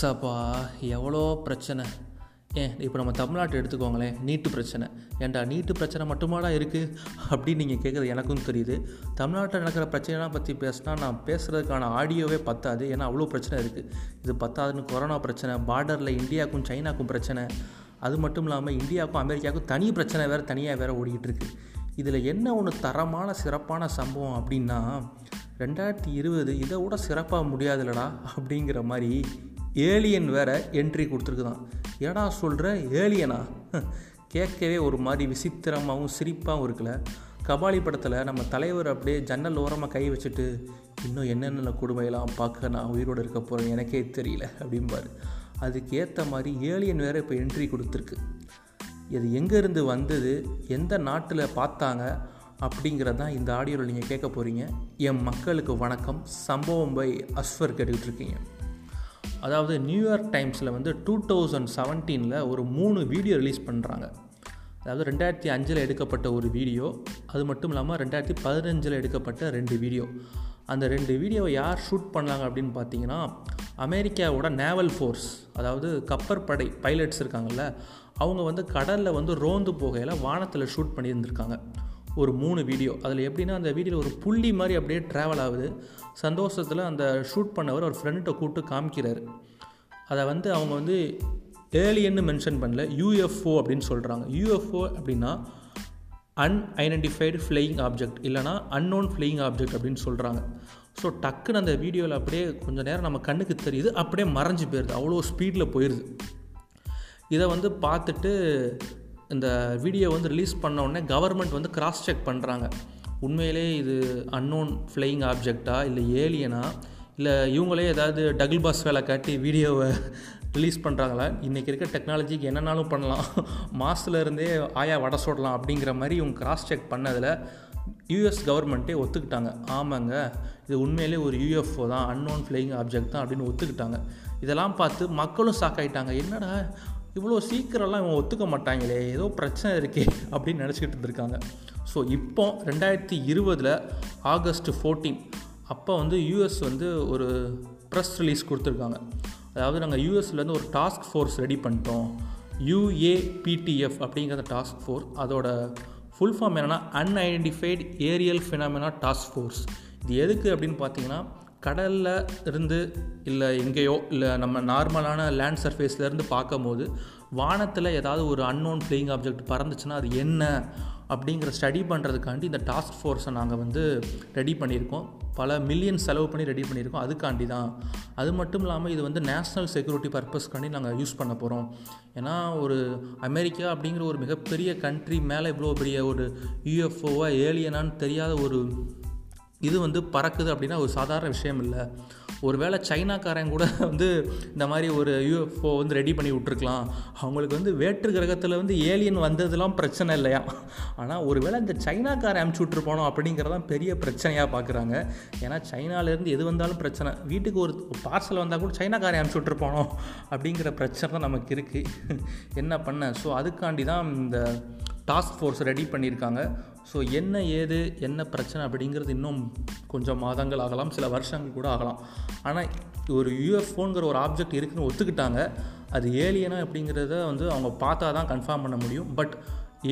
சப்பா எவ்வளோ பிரச்சனை? ஏன் இப்போ நம்ம தமிழ்நாட்டை எடுத்துக்கோங்களேன் நீட்டு பிரச்சனை. ஏன்டா நீட்டு பிரச்சனை மட்டுமாடா இருக்குது அப்படின்னு நீங்கள் கேட்குறது எனக்கும் தெரியுது. தமிழ்நாட்டில் நடக்கிற பிரச்சனைலாம் பற்றி பேசினா நான் பேசுகிறதுக்கான ஆடியோவே பத்தாது. ஏன்னா அவ்வளோ பிரச்சனை இருக்குது இது பத்தாதுன்னு கொரோனா பிரச்சனை பார்டரில் இந்தியாவுக்கும் சைனாக்கும் பிரச்சனை. அது மட்டும் இல்லாமல் இந்தியாவுக்கும் அமெரிக்காவுக்கும் தனி பிரச்சனை வேறு தனியாக வேறு ஓடிக்கிட்டு இருக்கு இதில் என்ன ஒன்று தரமான சிறப்பான சம்பவம் அப்படின்னா ரெண்டாயிரத்தி இருபது இதை விட சிறப்பாக முடியாதுலடா அப்படிங்கிற மாதிரி ஏலியன் வேற என்ட்ரி கொடுத்துருக்குதான். ஏடா சொல்கிற ஏலியனா? கேட்கவே ஒரு மாதிரி விசித்திரமாகவும் சிரிப்பாகவும் இருக்குல்ல கபாலி படத்தில் நம்ம தலைவர் அப்படியே ஜன்னல் ஓரமாக கை வச்சுட்டு இன்னும் என்னென்ன கொடுமையெல்லாம் பார்க்க நான் உயிரோடு இருக்க போகிறேன் எனக்கே தெரியல அப்படிம்பாரு. அதுக்கு ஏற்ற மாதிரி ஏலியன் வேறு இப்போ என்ட்ரி கொடுத்துருக்கு. இது எங்கேருந்து வந்தது? எந்த நாட்டில் பார்த்தாங்க? அப்படிங்கிறது தான் இந்த ஆடியோவில் நீங்கள் கேட்க போகிறீங்க என் மக்களுக்கு வணக்கம். சம்பவம் பை அஸ்வர் கேட்டுக்கிட்டு இருக்கீங்க. அதாவது நியூயார்க் டைம்ஸில் வந்து டூ தௌசண்ட் செவன்டீனில் ஒரு மூணு வீடியோ ரிலீஸ் பண்ணுறாங்க அதாவது ரெண்டாயிரத்தி அஞ்சில் எடுக்கப்பட்ட ஒரு வீடியோ அது மட்டும் இல்லாமல் ரெண்டாயிரத்தி பதினஞ்சில் எடுக்கப்பட்ட ரெண்டு வீடியோ அந்த ரெண்டு வீடியோவை யார் ஷூட் பண்ணாங்க அப்படின்னு பார்த்தீங்கன்னா அமெரிக்காவோட நேவல் ஃபோர்ஸ் அதாவது கப்பற்படை பைலட்ஸ் இருக்காங்கல்ல அவங்க வந்து கடலில் வந்து ரோந்து போகையில் வானத்தில் ஷூட் பண்ணியிருந்திருக்காங்க. ஒரு மூணு வீடியோ அதில் எப்படின்னா அந்த வீடியோவில் ஒரு புள்ளி மாதிரி அப்படியே ட்ராவல் ஆகுது. சந்தோஷத்தில் அந்த ஷூட் பண்ணவர் ஒரு ஃப்ரெண்ட்டை கூப்பிட்டு காமிக்கிறாரு. அதை வந்து அவங்க வந்து ஏலியன்னு மென்ஷன் பண்ணல யூஎஃப்ஓ அப்படின்னு சொல்கிறாங்க யூஎஃப்ஓ அப்படின்னா அன்ஐடென்டிஃபைடு ஃப்ளையிங் ஆப்ஜெக்ட் இல்லைனா அன்னோன் ஃப்ளையிங் ஆப்ஜெக்ட் அப்படின்னு சொல்கிறாங்க ஸோ டக்குன்னு அந்த வீடியோவில் அப்படியே கொஞ்சம் நேரம் நம்ம கண்ணுக்கு தெரியுது. அப்படியே மறைஞ்சு போயிடுது அவ்வளோ ஸ்பீடில் போயிடுது இதை வந்து பார்த்துட்டு இந்த வீடியோ வந்து ரிலீஸ் பண்ண உடனே கவர்மெண்ட் வந்து கிராஸ் செக் பண்ணுறாங்க உண்மையிலே இது அன்னோன் ஃப்ளையிங் ஆப்ஜெக்டா இல்லை ஏலியனா இல்லை இவங்களே ஏதாவது டபுள் பாஸ் வேலை காட்டி வீடியோவை ரிலீஸ் பண்ணுறாங்களா இன்றைக்கி இருக்க டெக்னாலஜிக்கு என்னென்னாலும் பண்ணலாம். மாசத்துல இருந்தே ஆயா வடை சுடலாம் அப்படிங்கிற மாதிரி இவங்க கிராஸ் செக் பண்ணதில் யூஎஸ் கவர்மெண்ட்டே ஒத்துக்கிட்டாங்க. ஆமாங்க இது உண்மையிலே ஒரு யூஎஃப்ஓ தான் அன்னோன் ஃப்ளையிங் ஆப்ஜெக்ட் தான் அப்படின்னு ஒத்துக்கிட்டாங்க. இதெல்லாம் பார்த்து மக்களும் ஷாக் ஆகிட்டாங்க என்னடா இவ்வளோ சீக்கிரம்லாம் இவங்க ஒத்துக்க மாட்டாங்களே ஏதோ பிரச்சனை இருக்கே அப்படின்னு நினச்சிக்கிட்டு இருந்திருக்காங்க. ஸோ இப்போ ரெண்டாயிரத்தி இருபதில் ஆகஸ்ட் ஃபோர்டீன் அப்போ வந்து யூஎஸ் வந்து ஒரு ப்ரெஸ் ரிலீஸ் கொடுத்துருக்காங்க. அதாவது நாங்கள் யூஎஸ்லேருந்து ஒரு டாஸ்க் ஃபோர்ஸ் ரெடி பண்ணிட்டோம். யூஏபிடிஎஃப் அப்படிங்கிற டாஸ்க் ஃபோர்ஸ் அதோட ஃபுல் ஃபார்ம் என்னென்னா unidentified aerial phenomena task force இது எதுக்கு அப்படின்னு பார்த்தீங்கன்னா கடலில் இருந்து இல்லை எங்கேயோ இல்லை நம்ம நார்மலான லேண்ட் சர்ஃபேஸ்லேருந்து பார்க்கும்போது வானத்தில் ஏதாவது ஒரு அன்னோன் ஃப்ளையிங் ஆப்ஜெக்ட் பறந்துச்சுன்னா அது என்ன அப்படிங்கிற ஸ்டடி பண்ணுறதுக்காண்டி இந்த டாஸ்க் ஃபோர்ஸை நாங்கள் வந்து ரெடி பண்ணியிருக்கோம். பல மில்லியன் செலவு பண்ணி ரெடி பண்ணியிருக்கோம். அதுக்காண்டி தான் அது மட்டும் இல்லாமல் இது வந்து நேஷ்னல் செக்யூரிட்டி பர்பஸ்க்காண்டி நாங்கள் யூஸ் பண்ண போகிறோம் ஏன்னா ஒரு அமெரிக்கா அப்படிங்கிற ஒரு மிகப்பெரிய கண்ட்ரி மேலே இவ்வளோ பெரிய ஒரு யூஎஃப்ஓவாக ஏலியனான்னு தெரியாத ஒரு இது வந்து பறக்குது அப்படின்னா ஒரு சாதாரண விஷயம் இல்லை. ஒருவேளை சைனாக்காரன் கூட வந்து இந்த மாதிரி ஒரு யூஎஃப்ஓ வந்து ரெடி பண்ணி விட்ருக்கலாம் அவங்களுக்கு வந்து வேற்று கிரகத்தில் வந்து ஏலியன் வந்ததுலாம் பிரச்சனை இல்லையா? ஆனால் ஒருவேளை இந்த சைனாக்காரன் அமுச்சு விட்ருப்போனோம் அப்படிங்கிறதான் பெரிய பிரச்சனையாக பார்க்குறாங்க ஏன்னா சைனாலேருந்து எது வந்தாலும் பிரச்சனை. வீட்டுக்கு ஒரு பார்சல் வந்தால் கூட சைனாக்காரன் அமுச்சு விட்ருப்போனோம் அப்படிங்கிற பிரச்சனை தான் நமக்கு இருக்குது என்ன பண்ண? ஸோ அதுக்காண்டி தான் இந்த டாஸ்க் ஃபோர்ஸ் ரெடி பண்ணியிருக்காங்க. ஸோ என்ன ஏது என்ன பிரச்சனை அப்படிங்கிறது இன்னும் கொஞ்சம் மாதங்கள் ஆகலாம் சில வருஷங்கள் கூட ஆகலாம். ஆனால் ஒரு யூஎஃப்ஓங்கிற ஒரு ஆப்ஜெக்ட் இருக்குன்னு ஒத்துக்கிட்டாங்க. அது ஏலியனா அப்படிங்கிறத வந்து அவங்க பார்த்தா தான் கன்ஃபார்ம் பண்ண முடியும். பட்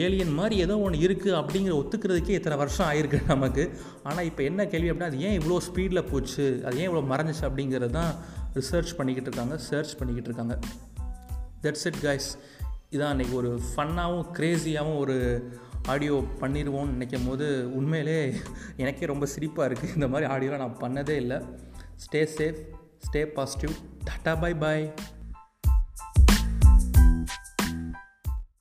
ஏலியன் மாதிரி ஏதோ ஒன்று இருக்குது அப்படிங்கிற ஒத்துக்கிறதுக்கே இத்தனை வருஷம் ஆயிருக்கு நமக்கு. ஆனால் இப்போ என்ன கேள்வி அப்படின்னா அது ஏன் இவ்வளோ ஸ்பீடில் போச்சு? அது ஏன் இவ்வளோ மறைஞ்சிச்சு அப்படிங்கிறது தான் ரிசர்ச் பண்ணிக்கிட்டு இருக்காங்க சர்ச் பண்ணிக்கிட்டு இருக்காங்க. தட்ஸ் இட் கைஸ் இதான் அன்றைக்கி ஒரு ஃபன்னாகவும் க்ரேஸியாகவும் ஒரு ஆடியோ பண்ணிடுவோம்னு நினைக்கும் போது உண்மையிலே எனக்கே ரொம்ப சிரிப்பாக இருக்குது இந்த மாதிரி ஆடியோலாம் நான் பண்ணதே இல்லை. Stay safe stay positive tata bye bye